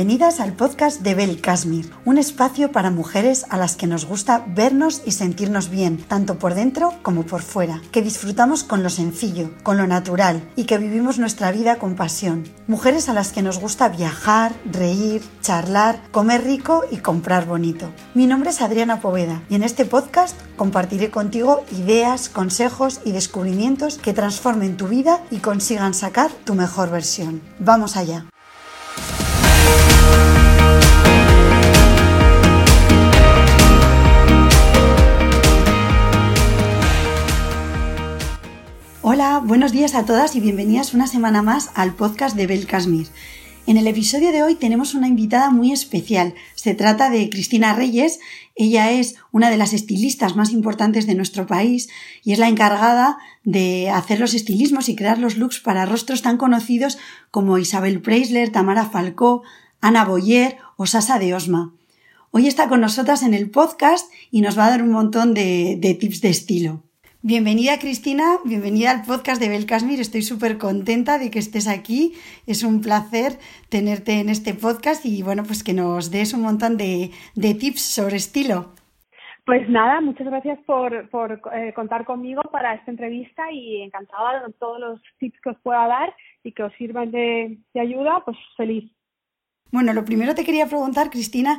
Bienvenidas al podcast de Bel Kashmir, un espacio para mujeres a las que nos gusta vernos y sentirnos bien, tanto por dentro como por fuera, que disfrutamos con lo sencillo, con lo natural y que vivimos nuestra vida con pasión. Mujeres a las que nos gusta viajar, reír, charlar, comer rico y comprar bonito. Mi nombre es Adriana Poveda y en este podcast compartiré contigo ideas, consejos y descubrimientos que transformen tu vida y consigan sacar tu mejor versión. Vamos allá. Hola, buenos días a todas y bienvenidas una semana más al podcast de Bel Kashmir. En el episodio de hoy tenemos una invitada muy especial. Se trata de Cristina Reyes. Ella es una de las estilistas más importantes de nuestro país y es la encargada de hacer los estilismos y crear los looks para rostros tan conocidos como Isabel Preisler, Tamara Falcó, Ana Boyer o Sasa de Osma. Hoy está con nosotras en el podcast y nos va a dar un montón de, de tips de estilo. Bienvenida Cristina, bienvenida al podcast de Bel Estoy súper contenta de que estés aquí. Es un placer tenerte en este podcast y bueno, pues que nos des un montón de, tips sobre estilo. Pues nada, muchas gracias por, eh, contar conmigo para esta entrevista y encantada de todos los tips que os pueda dar y que os sirvan de, de ayuda, pues feliz. Bueno, lo primero te quería preguntar, Cristina,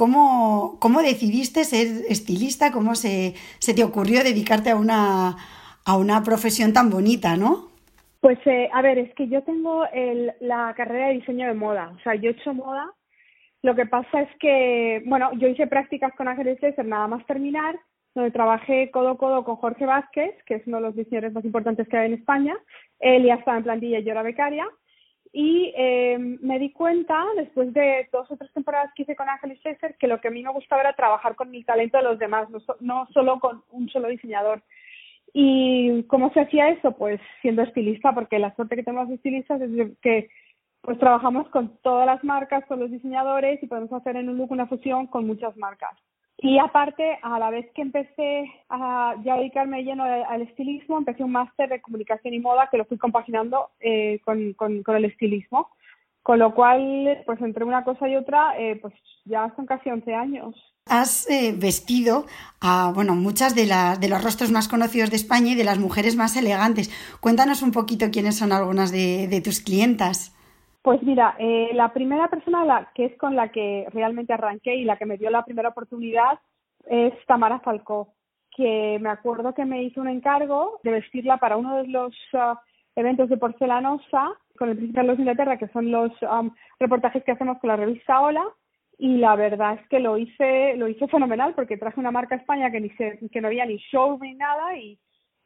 ¿Cómo, ¿Cómo decidiste ser estilista? ¿Cómo se, te ocurrió dedicarte a una, a una profesión tan bonita, no? Pues eh, a ver, es que yo tengo el, la carrera de diseño de moda, o sea, yo he hecho moda. Lo que pasa es que, bueno, yo hice prácticas con Ángeles Lesser nada más terminar, donde trabajé codo a codo con Jorge Vázquez, que es uno de los diseñadores más importantes que hay en España. Él ya estaba en plantilla y yo era becaria. Y eh, me di cuenta, después de dos o tres temporadas que hice con Ángel y que lo que a mí me gustaba era trabajar con el talento de los demás, no, solo con un solo diseñador. ¿Y cómo se hacía eso? Pues siendo estilista, porque la suerte que tenemos los estilistas es que pues trabajamos con todas las marcas, con los diseñadores y podemos hacer en un look una fusión con muchas marcas. Y aparte, a la vez que empecé a dedicarme lleno al estilismo, empecé un máster de comunicación y moda que lo fui compaginando eh, con, con, el estilismo. Con lo cual, pues entre una cosa y otra, eh, pues ya son casi 11 años. Has eh, vestido a bueno, muchas de, las de los rostros más conocidos de España y de las mujeres más elegantes. Cuéntanos un poquito quiénes son algunas de tus clientas. Pues mira, eh, la primera persona la, que es con la que realmente arranqué y la que me dio la primera oportunidad es Tamara Falcó, que me acuerdo que me hizo un encargo de vestirla para uno de los uh, eventos de porcelanosa con el Príncipe de los Inglaterra, que son los um, reportajes que hacemos con la revista Hola, y la verdad es que lo hice, lo hice fenomenal porque traje una marca a España que ni se, que no había ni show ni nada y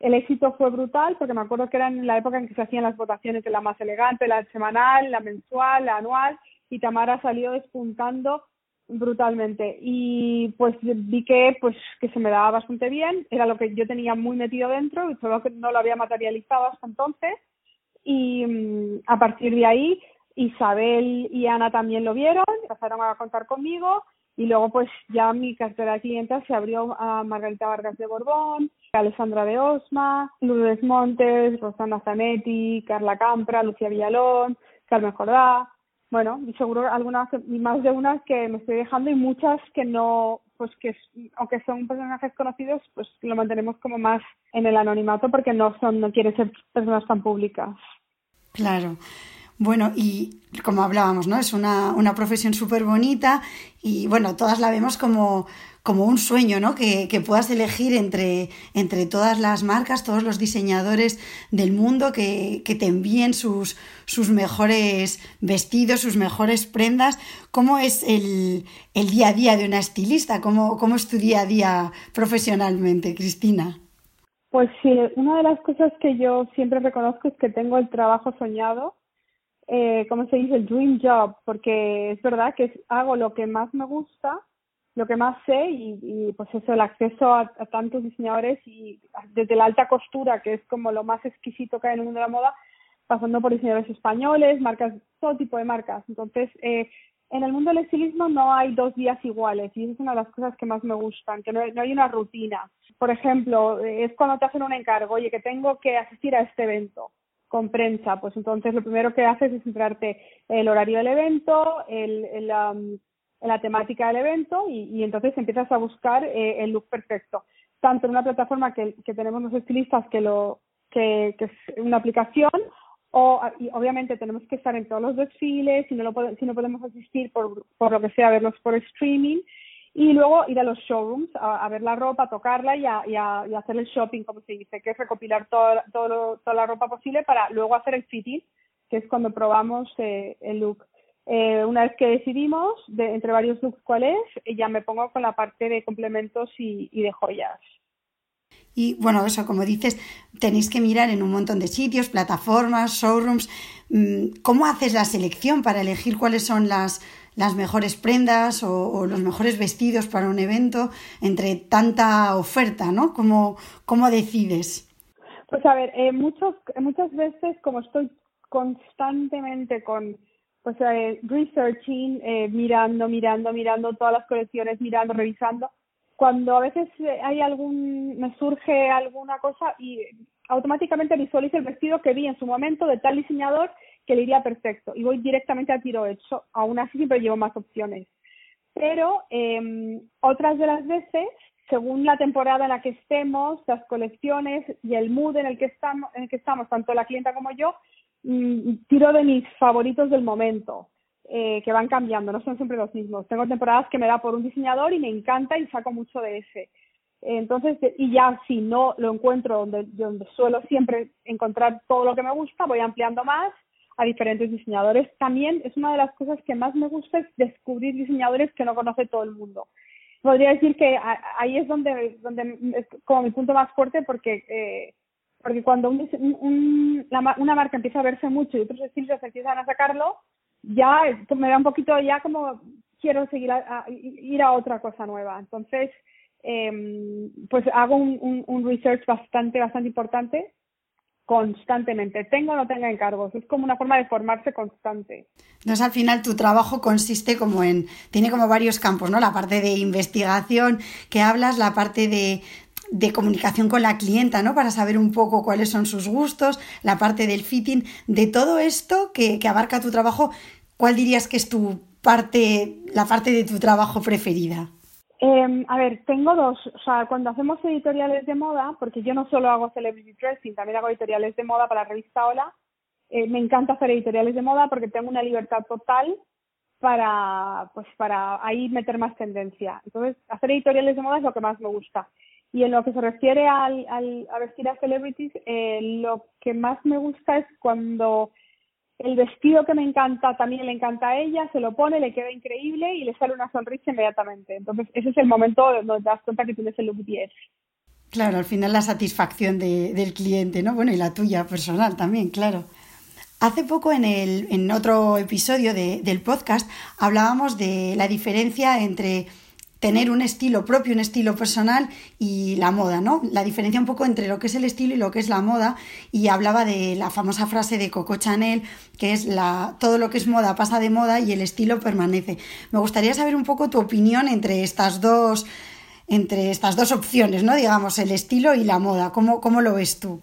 el éxito fue brutal porque me acuerdo que era en la época en que se hacían las votaciones de la más elegante, la semanal, la mensual, la anual y Tamara salió despuntando brutalmente. Y pues vi que pues que se me daba bastante bien, era lo que yo tenía muy metido dentro, solo que no lo había materializado hasta entonces y mm, a partir de ahí Isabel y Ana también lo vieron, pasaron a contar conmigo y luego pues ya mi cartera de clientes se abrió a Margarita Vargas de Borbón, Alessandra de Osma, Lourdes Montes, Rosana Zanetti, Carla Campra, Lucía Villalón, Carmen Jordá, bueno, y seguro algunas, más de unas que me estoy dejando y muchas que no, pues que aunque son personajes conocidos, pues lo mantenemos como más en el anonimato porque no son, no quieren ser personas tan públicas. Claro. Bueno, y como hablábamos, ¿no? Es una, una profesión súper bonita y bueno, todas la vemos como, como un sueño, ¿no? Que, que, puedas elegir entre, entre todas las marcas, todos los diseñadores del mundo que, que te envíen sus, sus mejores vestidos, sus mejores prendas. ¿Cómo es el, el día a día de una estilista? ¿Cómo, ¿Cómo es tu día a día profesionalmente, Cristina? Pues sí, una de las cosas que yo siempre reconozco es que tengo el trabajo soñado eh, ¿cómo se dice? El dream job, porque es verdad que hago lo que más me gusta, lo que más sé y, y pues eso, el acceso a, tantos diseñadores y desde la alta costura, que es como lo más exquisito que hay en el mundo de la moda, pasando por diseñadores españoles, marcas, todo tipo de marcas. Entonces, eh, en el mundo del estilismo no hay dos días iguales y esa es una de las cosas que más me gustan, que no, no hay una rutina. Por ejemplo, es cuando te hacen un encargo, oye, que tengo que asistir a este evento con prensa, pues entonces lo primero que haces es centrarte el horario del evento, el, el, la temática del evento y, entonces empiezas a buscar eh, el look perfecto. Tanto en una plataforma que, que tenemos los estilistas que, lo, que, que, es una aplicación o y obviamente tenemos que estar en todos los desfiles, si no, lo, si no podemos asistir por, por lo que sea, verlos por streaming y luego ir a los showrooms a, ver la ropa, tocarla y, a, y, a, hacer el shopping, como se dice, que es recopilar toda, todo toda la ropa posible para luego hacer el fitting, que es cuando probamos eh, el look. Eh, una vez que decidimos de, entre varios looks cuál es, ya me pongo con la parte de complementos y, y de joyas. Y bueno, eso, como dices, tenéis que mirar en un montón de sitios, plataformas, showrooms. Mm, ¿Cómo haces la selección para elegir cuáles son las, las mejores prendas o, los mejores vestidos para un evento entre tanta oferta, ¿no? ¿Cómo, cómo decides? Pues a ver, eh, muchos, muchas veces como estoy constantemente con pues eh, researching, eh, mirando, mirando, mirando todas las colecciones, mirando, revisando. Cuando a veces eh, hay algún, me surge alguna cosa y automáticamente visualizo el vestido que vi en su momento de tal diseñador que le iría perfecto y voy directamente a tiro hecho. Aún así siempre llevo más opciones. Pero eh, otras de las veces, según la temporada en la que estemos, las colecciones y el mood en el que estamos, en el que estamos tanto la clienta como yo, Mm, tiro de mis favoritos del momento, eh, que van cambiando, no son siempre los mismos. Tengo temporadas que me da por un diseñador y me encanta y saco mucho de ese. Entonces, y ya si no lo encuentro donde, donde suelo siempre encontrar todo lo que me gusta, voy ampliando más a diferentes diseñadores. También es una de las cosas que más me gusta es descubrir diseñadores que no conoce todo el mundo. Podría decir que ahí es donde, donde es como mi punto más fuerte porque eh, porque cuando un, una marca empieza a verse mucho y otros estilos empiezan a sacarlo, ya me da un poquito, ya como quiero seguir a, ir a otra cosa nueva. Entonces, eh, pues hago un, un, research bastante, bastante importante constantemente, tengo o no tenga encargos, es como una forma de formarse constante. Entonces al final tu trabajo consiste como en, tiene como varios campos, ¿no? La parte de investigación que hablas, la parte de, de comunicación con la clienta, ¿no? Para saber un poco cuáles son sus gustos, la parte del fitting, de todo esto que, abarca tu trabajo, ¿cuál dirías que es tu parte, la parte de tu trabajo preferida? Em, a ver, tengo dos. O sea, cuando hacemos editoriales de moda, porque yo no solo hago celebrity dressing, también hago editoriales de moda para la revista Hola. Eh, me encanta hacer editoriales de moda porque tengo una libertad total para, pues, para ahí meter más tendencia. Entonces, hacer editoriales de moda es lo que más me gusta. Y en lo que se refiere al, al, a vestir a celebrities, eh, lo que más me gusta es cuando el vestido que me encanta también le encanta a ella, se lo pone, le queda increíble y le sale una sonrisa inmediatamente. Entonces, ese es el momento donde te das cuenta que tienes el look 10. Claro, al final la satisfacción de, del cliente, ¿no? Bueno, y la tuya personal también, claro. Hace poco en, el, en otro episodio de, del podcast hablábamos de la diferencia entre tener un estilo propio, un estilo personal y la moda, ¿no? La diferencia un poco entre lo que es el estilo y lo que es la moda y hablaba de la famosa frase de Coco Chanel, que es la todo lo que es moda pasa de moda y el estilo permanece. Me gustaría saber un poco tu opinión entre estas dos entre estas dos opciones, ¿no? Digamos, el estilo y la moda. ¿Cómo, cómo lo ves tú?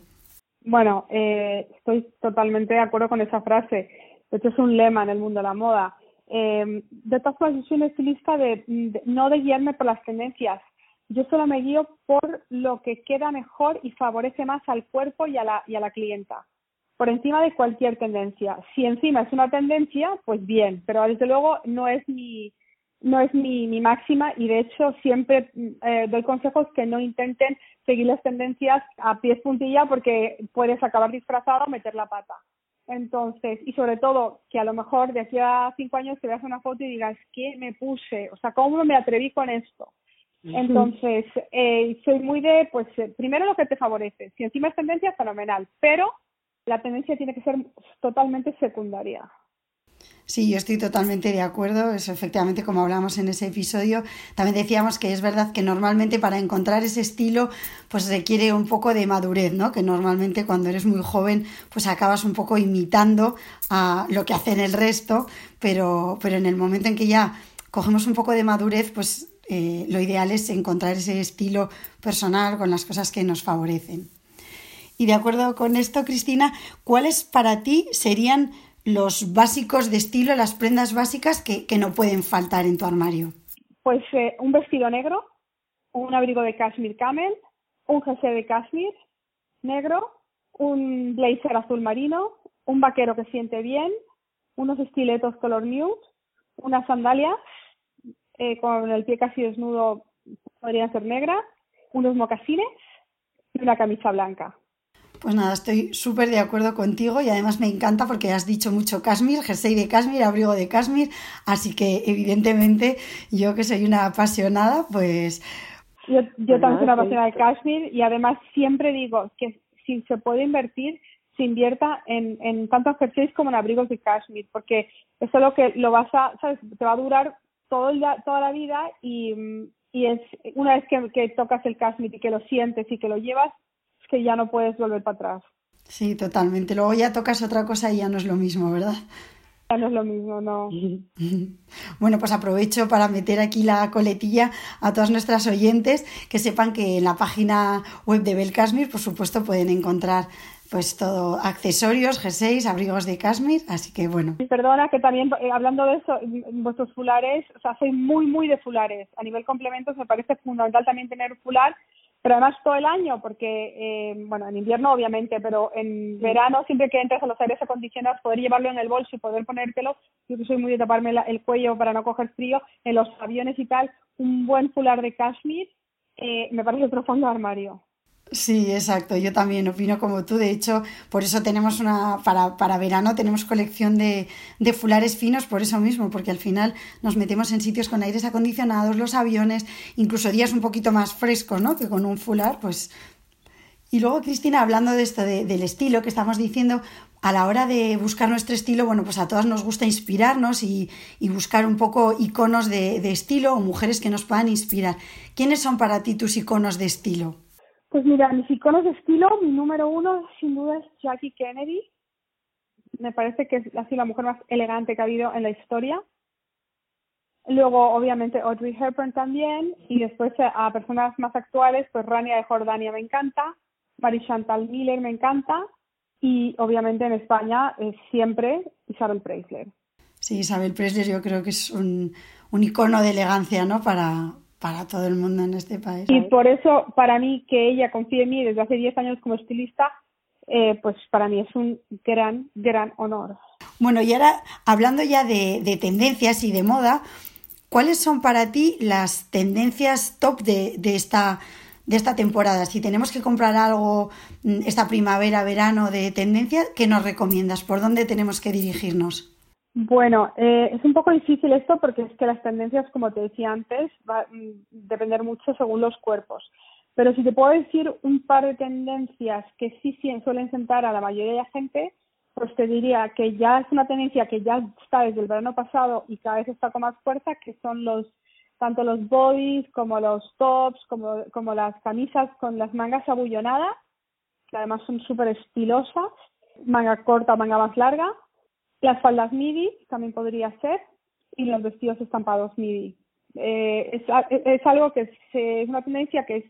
Bueno, eh, estoy totalmente de acuerdo con esa frase. De hecho, es un lema en el mundo de la moda. Eh, de todas formas, yo soy un estilista de, no de guiarme por las tendencias. Yo solo me guío por lo que queda mejor y favorece más al cuerpo y a la, y a la clienta, por encima de cualquier tendencia. Si encima es una tendencia, pues bien, pero desde luego no es mi, no es mi, mi máxima y de hecho siempre eh, doy consejos que no intenten seguir las tendencias a pies puntilla porque puedes acabar disfrazado o meter la pata. Entonces, y sobre todo, que a lo mejor de aquí a cinco años te veas una foto y digas, ¿qué me puse? O sea, ¿cómo me atreví con esto? Entonces, eh, soy muy de, pues, eh, primero lo que te favorece. Si encima es tendencia, fenomenal. Pero la tendencia tiene que ser totalmente secundaria. Sí, yo estoy totalmente de acuerdo. Es efectivamente como hablamos en ese episodio. También decíamos que es verdad que normalmente para encontrar ese estilo, pues requiere un poco de madurez, ¿no? Que normalmente cuando eres muy joven, pues acabas un poco imitando a lo que hacen el resto, pero, pero en el momento en que ya cogemos un poco de madurez, pues eh, lo ideal es encontrar ese estilo personal con las cosas que nos favorecen. Y de acuerdo con esto, Cristina, ¿cuáles para ti serían los básicos de estilo, las prendas básicas que, no pueden faltar en tu armario? Pues eh, un vestido negro, un abrigo de cashmere camel, un jersey de cashmere negro, un blazer azul marino, un vaquero que siente bien, unos estiletos color nude, unas sandalias eh, con el pie casi desnudo, podrían ser negras, unos mocasines y una camisa blanca. Pues nada, estoy súper de acuerdo contigo y además me encanta porque has dicho mucho Kashmir, jersey de Kashmir, abrigo de Kashmir, así que evidentemente yo que soy una apasionada, pues... Yo, yo también soy una apasionada de Kashmir y además siempre digo que si se puede invertir, se invierta en, en tanto jerseys como en abrigos de Kashmir, porque eso es lo que lo vas a, ¿sabes? Te va a durar todo el, toda la vida y, y es una vez que, que tocas el Kashmir y que lo sientes y que lo llevas, que ya no puedes volver para atrás. Sí, totalmente. Luego ya tocas otra cosa y ya no es lo mismo, ¿verdad? Ya no es lo mismo, no. Bueno, pues aprovecho para meter aquí la coletilla a todas nuestras oyentes que sepan que en la página web de Belkasmir, por supuesto, pueden encontrar pues todo, accesorios, jerseys, abrigos de Kashmir, así que bueno. Perdona que también, eh, hablando de eso, vuestros fulares, o sea, soy muy, muy de fulares. A nivel complementos me parece fundamental también tener fular, pero además todo el año, porque, eh, bueno, en invierno obviamente, pero en verano, siempre que entres a los aires acondicionados, poder llevarlo en el bolso y poder ponértelo, yo que soy muy de taparme el cuello para no coger frío, en los aviones y tal, un buen fular de Kashmir, eh, me parece otro fondo armario. Sí, exacto. Yo también opino como tú. De hecho, por eso tenemos una, para, para verano tenemos colección de, de fulares finos, por eso mismo, porque al final nos metemos en sitios con aires acondicionados, los aviones, incluso días un poquito más frescos, ¿no? Que con un fular, pues. Y luego, Cristina, hablando de esto, del estilo que estamos diciendo, a la hora de buscar nuestro estilo, bueno, pues a todas nos gusta inspirarnos y, y buscar un poco iconos de, de estilo o mujeres que nos puedan inspirar. ¿Quiénes son para ti tus iconos de estilo? Pues mira, mis iconos de estilo, mi número uno sin duda es Jackie Kennedy. Me parece que es así la mujer más elegante que ha habido en la historia. Luego, obviamente, Audrey Hepburn también. Y después eh, a personas más actuales, pues Rania de Jordania me encanta, Mary Chantal Miller me encanta. Y obviamente en España es siempre Isabel Preisler. Sí, Isabel Preisler yo creo que es un, un icono de elegancia, ¿no? Para, para todo el mundo en este país. Y por eso, para mí, que ella confíe en mí desde hace 10 años como estilista, eh, pues para mí es un gran, gran honor. Bueno, y ahora, hablando ya de, de tendencias y de moda, ¿cuáles son para ti las tendencias top de, de, esta, de esta temporada? Si tenemos que comprar algo mm, esta primavera, verano de tendencia, ¿qué nos recomiendas? ¿Por dónde tenemos que dirigirnos? Bueno, eh, es un poco difícil esto porque es que las tendencias, como te decía antes, va a mm, depender mucho según los cuerpos. Pero si te puedo decir un par de tendencias que sí, sí suelen sentar a la mayoría de la gente, pues te diría que ya es una tendencia que ya está desde el verano pasado y cada vez está con más fuerza, que son los tanto los bodies como los tops, como, como las camisas con las mangas abullonadas, que además son súper estilosas, manga corta, manga más larga, las faldas midi también podría ser y los vestidos estampados midi. Eh, es, es, algo que es, una tendencia que es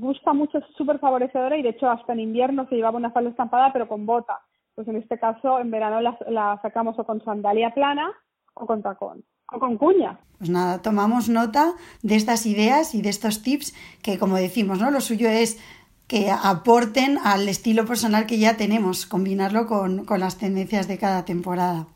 gusta mucho, es súper favorecedora y de hecho hasta en invierno se llevaba una falda estampada pero con bota. Pues en este caso en verano la, la sacamos o con sandalia plana o con tacón o con cuña. Pues nada, tomamos nota de estas ideas y de estos tips que como decimos, ¿no? Lo suyo es que aporten al estilo personal que ya tenemos, combinarlo con, con las tendencias de cada temporada.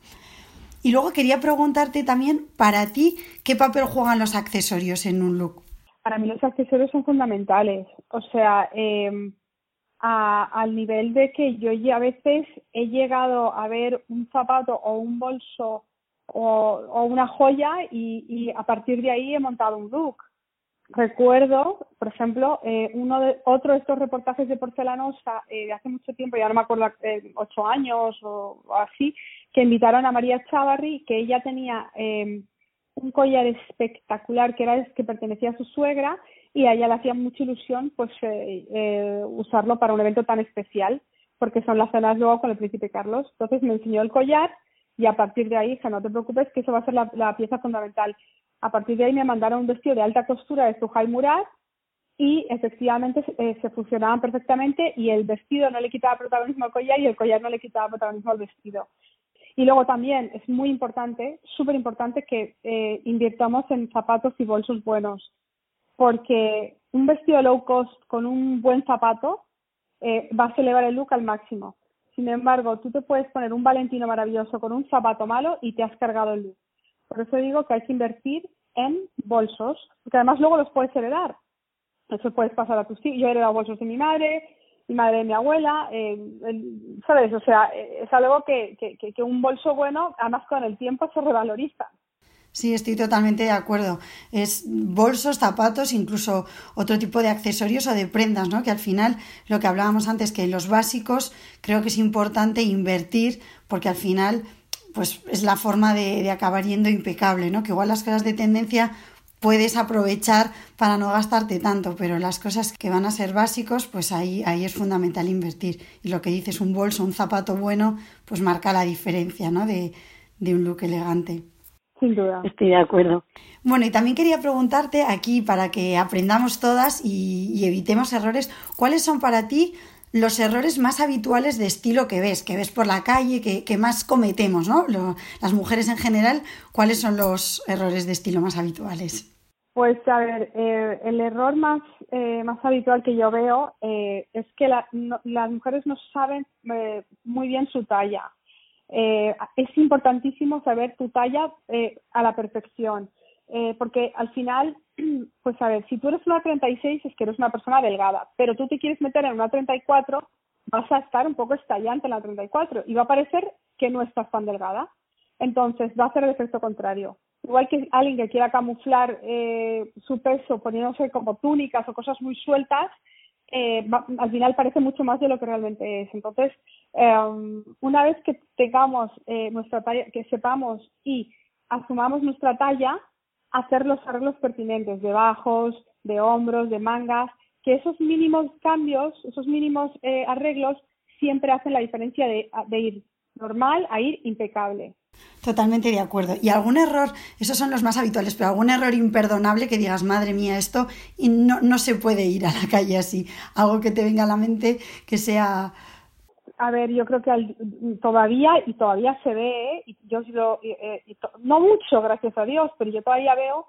Y luego quería preguntarte también, para ti, ¿qué papel juegan los accesorios en un look? Para mí los accesorios son fundamentales. O sea, a, al nivel de que yo ya a veces he llegado a ver un zapato o un bolso o, una joya y, a partir de ahí he montado un look recuerdo, por ejemplo, eh, uno de, otro de estos reportajes de porcelanosa eh, de hace mucho tiempo, ya no me acuerdo, eh, ocho años o, así, que invitaron a María Chavarri, que ella tenía eh, un collar espectacular que era que pertenecía a su suegra y a ella le hacía mucha ilusión pues eh, eh, usarlo para un evento tan especial, porque son las cenas luego con el príncipe Carlos. Entonces me enseñó el collar y a partir de ahí dije, no te preocupes, que eso va a ser la pieza fundamental. A partir de ahí me mandaron un vestido de alta costura de Suhal Murad y efectivamente eh, se fusionaban perfectamente y el vestido no le quitaba protagonismo al collar y el collar no le quitaba protagonismo al vestido. Y luego también es muy importante, súper importante que eh, invirtamos en zapatos y bolsos buenos, porque un vestido low cost con un buen zapato eh, a elevar el look al máximo. Sin embargo, tú te puedes poner un Valentino maravilloso con un zapato malo y te has cargado el look. Por eso digo que hay que invertir en bolsos, porque además luego los puedes heredar. Eso puedes pasar a tus hijos. Yo he heredado bolsos de mi madre, mi madre de mi abuela, eh, ¿sabes? O sea, eh, es algo que, que, que un bolso bueno, además con el tiempo se revaloriza. Sí, estoy totalmente de acuerdo. Es bolsos, zapatos, incluso otro tipo de accesorios o de prendas, ¿no? Que al final, lo que hablábamos antes, que los básicos creo que es importante invertir porque al final, pues es la forma de, de acabar yendo impecable, ¿no? Que igual las cosas de tendencia puedes aprovechar para no gastarte tanto, pero las cosas que van a ser básicos, pues ahí, ahí es fundamental invertir. Y lo que dices, un bolso, un zapato bueno, pues marca la diferencia, ¿no? De, de un look elegante. Sin duda. Estoy de acuerdo. Bueno, y también quería preguntarte aquí, para que aprendamos todas y, evitemos errores, ¿cuáles son para ti los errores más habituales de estilo que ves, que ves por la calle, que, más cometemos, ¿no? las mujeres en general, ¿cuáles son los errores de estilo más habituales? Pues a ver, eh, el error más, eh, más habitual que yo veo eh, es que las mujeres no saben muy bien su talla. Eh, es importantísimo saber tu talla eh, a la perfección, eh, porque al final, pues a ver, si tú eres una 36 es que eres una persona delgada, pero tú te quieres meter en una 34, vas a estar un poco estallante en la 34 y va a parecer que no estás tan delgada. Entonces va a ser el efecto contrario. Igual que alguien que quiera camuflar eh, su peso poniéndose como túnicas o cosas muy sueltas, eh, al final parece mucho más de lo que realmente es. Entonces, eh, una vez que tengamos eh, nuestra talla, que sepamos y asumamos nuestra talla, hacer los arreglos pertinentes de bajos, de hombros, de mangas, que esos mínimos cambios, esos mínimos eh, arreglos siempre hacen la diferencia de, de ir normal a ir impecable. Totalmente de acuerdo. ¿Y algún error, esos son los más habituales, pero algún error imperdonable que digas, madre mía, esto y no, no se puede ir a la calle así? Algo que te venga a la mente que sea... A ver, yo creo que todavía, y todavía se ve, ¿eh? y yo lo, eh, no mucho, gracias a Dios, pero yo todavía veo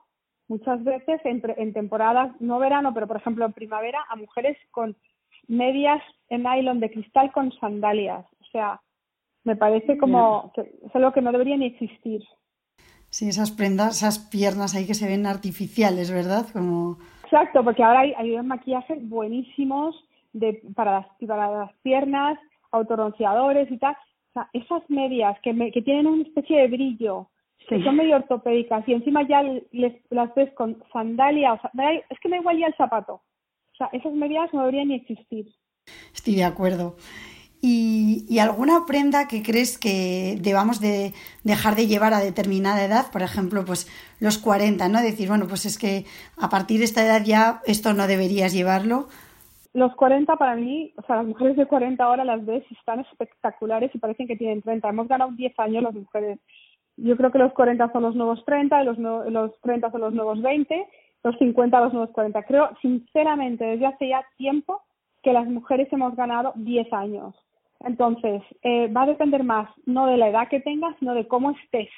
muchas veces en, en temporadas, no verano, pero por ejemplo en primavera, a mujeres con medias en nylon de cristal con sandalias. O sea, me parece como que es algo que no debería ni existir. Sí, esas prendas, esas piernas ahí que se ven artificiales, ¿verdad? Como... Exacto, porque ahora hay, hay maquillajes buenísimos de, para, las, para las piernas, autoronciadores y tal. O sea, esas medias que, me, que tienen una especie de brillo, que son medio ortopédicas y encima ya les, las ves con sandalia, o sea, es que me igual ya el zapato. O sea, esas medias no deberían ni existir. Estoy de acuerdo. Y, alguna prenda que crees que debamos de dejar de llevar a determinada edad, por ejemplo, pues los 40, ¿no? Decir, bueno, pues es que a partir de esta edad ya esto no deberías llevarlo. Los 40 para mí, o sea, las mujeres de 40 ahora las ves y están espectaculares y parecen que tienen 30. Hemos ganado 10 años las mujeres. Yo creo que los 40 son los nuevos 30, los, los 30 son los nuevos 20, los 50 los nuevos 40. Creo, sinceramente, desde hace ya tiempo que las mujeres hemos ganado 10 años entonces, eh, va a depender más no de la edad que tengas, sino de cómo estés,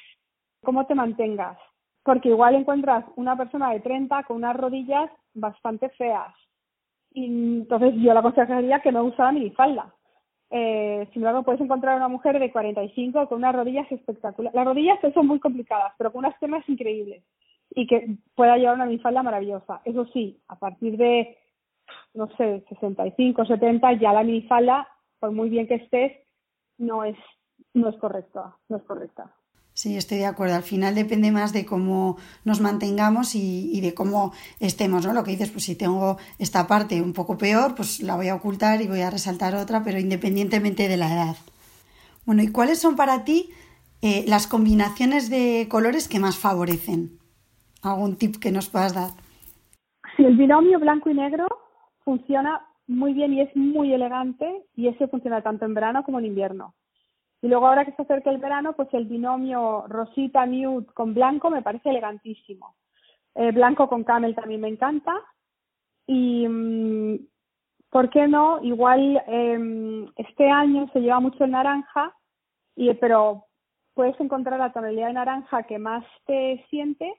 cómo te mantengas. Porque igual encuentras una persona de 30 con unas rodillas bastante feas. Y entonces yo le aconsejaría que no usara minifalda. Eh, sin embargo, puedes encontrar una mujer de 45 con unas rodillas espectaculares. Las rodillas son muy complicadas, pero con unas piernas increíbles. Y que pueda llevar una minifalda maravillosa. Eso sí, a partir de, no sé, 65, 70, ya la minifalda por muy bien que estés, no es, no es correcta, no es correcta. Sí, estoy de acuerdo. Al final depende más de cómo nos mantengamos y, de cómo estemos, ¿no? Lo que dices, pues si tengo esta parte un poco peor, pues la voy a ocultar y voy a resaltar otra, pero independientemente de la edad. Bueno, ¿y cuáles son para ti eh, las combinaciones de colores que más favorecen? ¿Algún tip que nos puedas dar? Si el binomio blanco y negro funciona muy bien y es muy elegante y ese funciona tanto en verano como en invierno. Y luego ahora que se acerca el verano, pues el binomio rosita nude con blanco me parece elegantísimo. Eh, blanco con camel también me encanta. Y, mm, ¿por qué no? Igual em, este año se lleva mucho el naranja, y, pero puedes encontrar la tonalidad de naranja que más te siente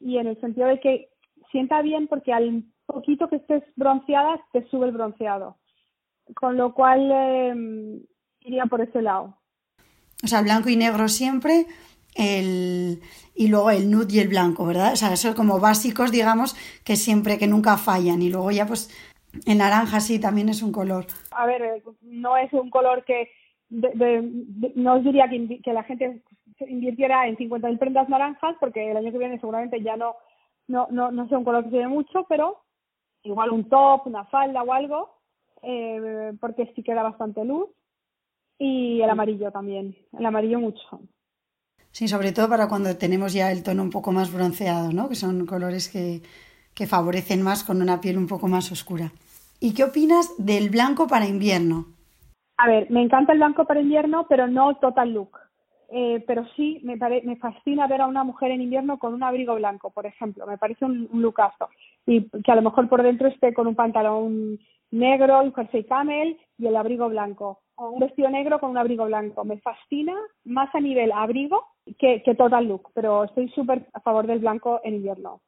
y en el sentido de que sienta bien porque al poquito que estés bronceada te sube el bronceado. Con lo cual eh, iría por ese lado. O sea, blanco y negro siempre, el, y luego el nude y el blanco, ¿verdad? O sea, son como básicos, digamos, que siempre, que nunca fallan. Y luego ya, pues, el naranja sí, también es un color. A ver, eh, no es un color que no os diría que, la gente invirtiera en 50.000 prendas naranjas, porque el año que viene seguramente ya no, no, no, no sé un color que se ve mucho, pero igual un top, una falda o algo, eh, porque sí queda bastante luz. Y el amarillo también, el amarillo mucho. Sí, sobre todo para cuando tenemos ya el tono un poco más bronceado, ¿no? Que son colores que, que favorecen más con una piel un poco más oscura. ¿Y qué opinas del blanco para invierno? A ver, me encanta el blanco para invierno, pero no total look. Eh, pero sí me, me fascina ver a una mujer en invierno con un abrigo blanco, por ejemplo. Me parece un, un lookazo. Y que a lo mejor por dentro esté con un pantalón negro, un jersey camel y el abrigo blanco. O un vestido negro con un abrigo blanco. Me fascina más a nivel abrigo que, que total look, pero estoy súper a favor del blanco en invierno.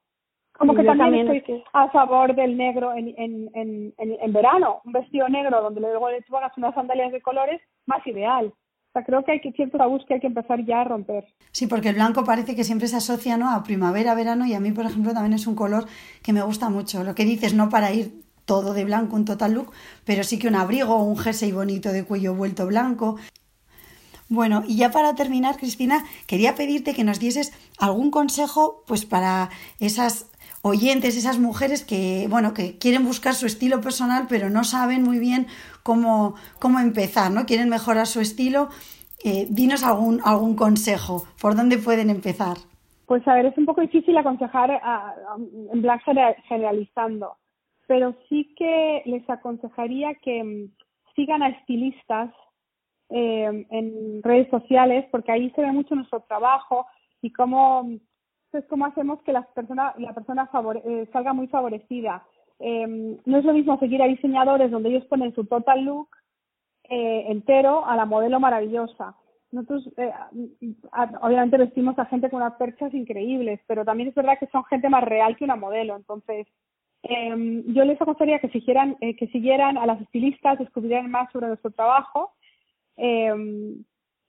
Como que también, estoy a favor del negro en, en, en, en, verano. Un vestido negro donde luego le pongas unas sandalias de colores, más ideal. O sea, creo que hay que cierto tabús que hay que empezar ya a romper. Sí, porque el blanco parece que siempre se asocia ¿no? a primavera, verano y a mí, por ejemplo, también es un color que me gusta mucho. Lo que dices, no para ir todo de blanco, un total look, pero sí que un abrigo o un jersey bonito de cuello vuelto blanco. Bueno, y ya para terminar, Cristina, quería pedirte que nos dieses algún consejo pues para esas oyentes, esas mujeres que, bueno, que quieren buscar su estilo personal, pero no saben muy bien cómo, cómo empezar, ¿no? Quieren mejorar su estilo. Eh, dinos algún, algún consejo, ¿por dónde pueden empezar? Pues a ver, es un poco difícil aconsejar en plan generalizando, pero sí que les aconsejaría que mm, sigan a estilistas eh, en redes sociales, porque ahí se ve mucho nuestro trabajo y cómo entonces, ¿cómo hacemos que la persona, la persona eh, salga muy favorecida? Em, no es lo mismo seguir a diseñadores donde ellos ponen su total look eh, entero a la modelo maravillosa. Nosotros, eh, obviamente, vestimos a gente con unas perchas increíbles, pero también es verdad que son gente más real que una modelo. Entonces, em, yo les aconsejaría que siguieran, que siguieran a las estilistas, descubrieran más sobre nuestro trabajo em,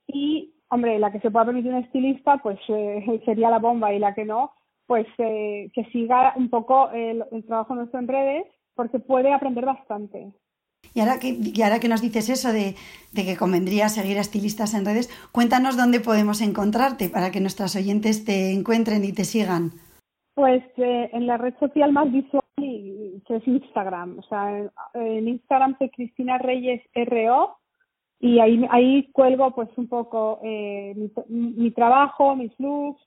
y hombre, la que se pueda permitir un estilista, pues eh, sería la bomba y la que no, pues eh, que siga un poco el, trabajo nuestro en redes porque puede aprender bastante. Y ahora que, y ahora que nos dices eso de, que convendría seguir a estilistas en redes, cuéntanos dónde podemos encontrarte para que nuestras oyentes te encuentren y te sigan. Pues eh, en la red social más visual que es Instagram. O sea, en, en Instagram soy Cristina Reyes RO y ahí, ahí cuelgo pues un poco eh, mi, trabajo, mis looks,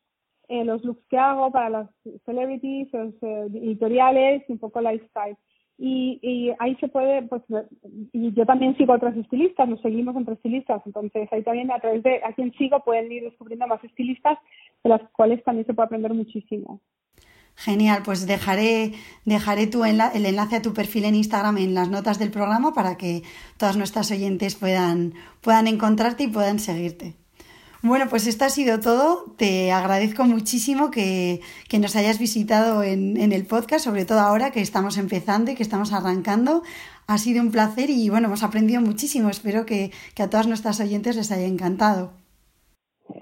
eh, los looks que hago para las celebrities, los eh, editoriales un poco lifestyle. Y, y ahí se puede, pues, y yo también sigo otros estilistas, nos seguimos entre estilistas, entonces ahí también a través de a quien sigo pueden ir descubriendo más estilistas de las cuales también se puede aprender muchísimo. Genial, pues dejaré, dejaré tu el enlace a tu perfil en Instagram en las notas del programa para que todas nuestras oyentes puedan, puedan encontrarte y puedan seguirte. Bueno, pues esto ha sido todo. Te agradezco muchísimo que, que nos hayas visitado en, en, el podcast, sobre todo ahora que estamos empezando y que estamos arrancando. Ha sido un placer y bueno, hemos aprendido muchísimo. Espero que, que a todas nuestras oyentes les haya encantado.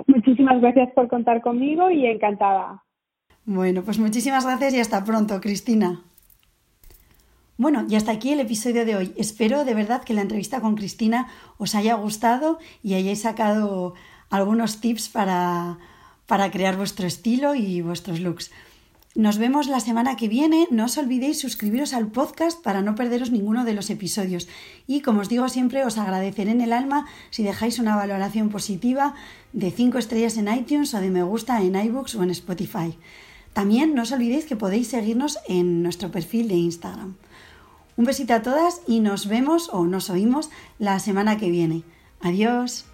Muchísimas gracias por contar conmigo y encantada. Bueno, pues muchísimas gracias y hasta pronto, Cristina. Bueno, y hasta aquí el episodio de hoy. Espero de verdad que la entrevista con Cristina os haya gustado y hayáis sacado algunos tips para, para crear vuestro estilo y vuestros looks. Nos vemos la semana que viene. No os olvidéis suscribiros al podcast para no perderos ninguno de los episodios. Y como os digo siempre, os agradeceré en el alma si dejáis una valoración positiva de 5 estrellas en iTunes o de me gusta en iBooks o en Spotify. También no os olvidéis que podéis seguirnos en nuestro perfil de Instagram. Un besito a todas y nos vemos o nos oímos la semana que viene. Adiós.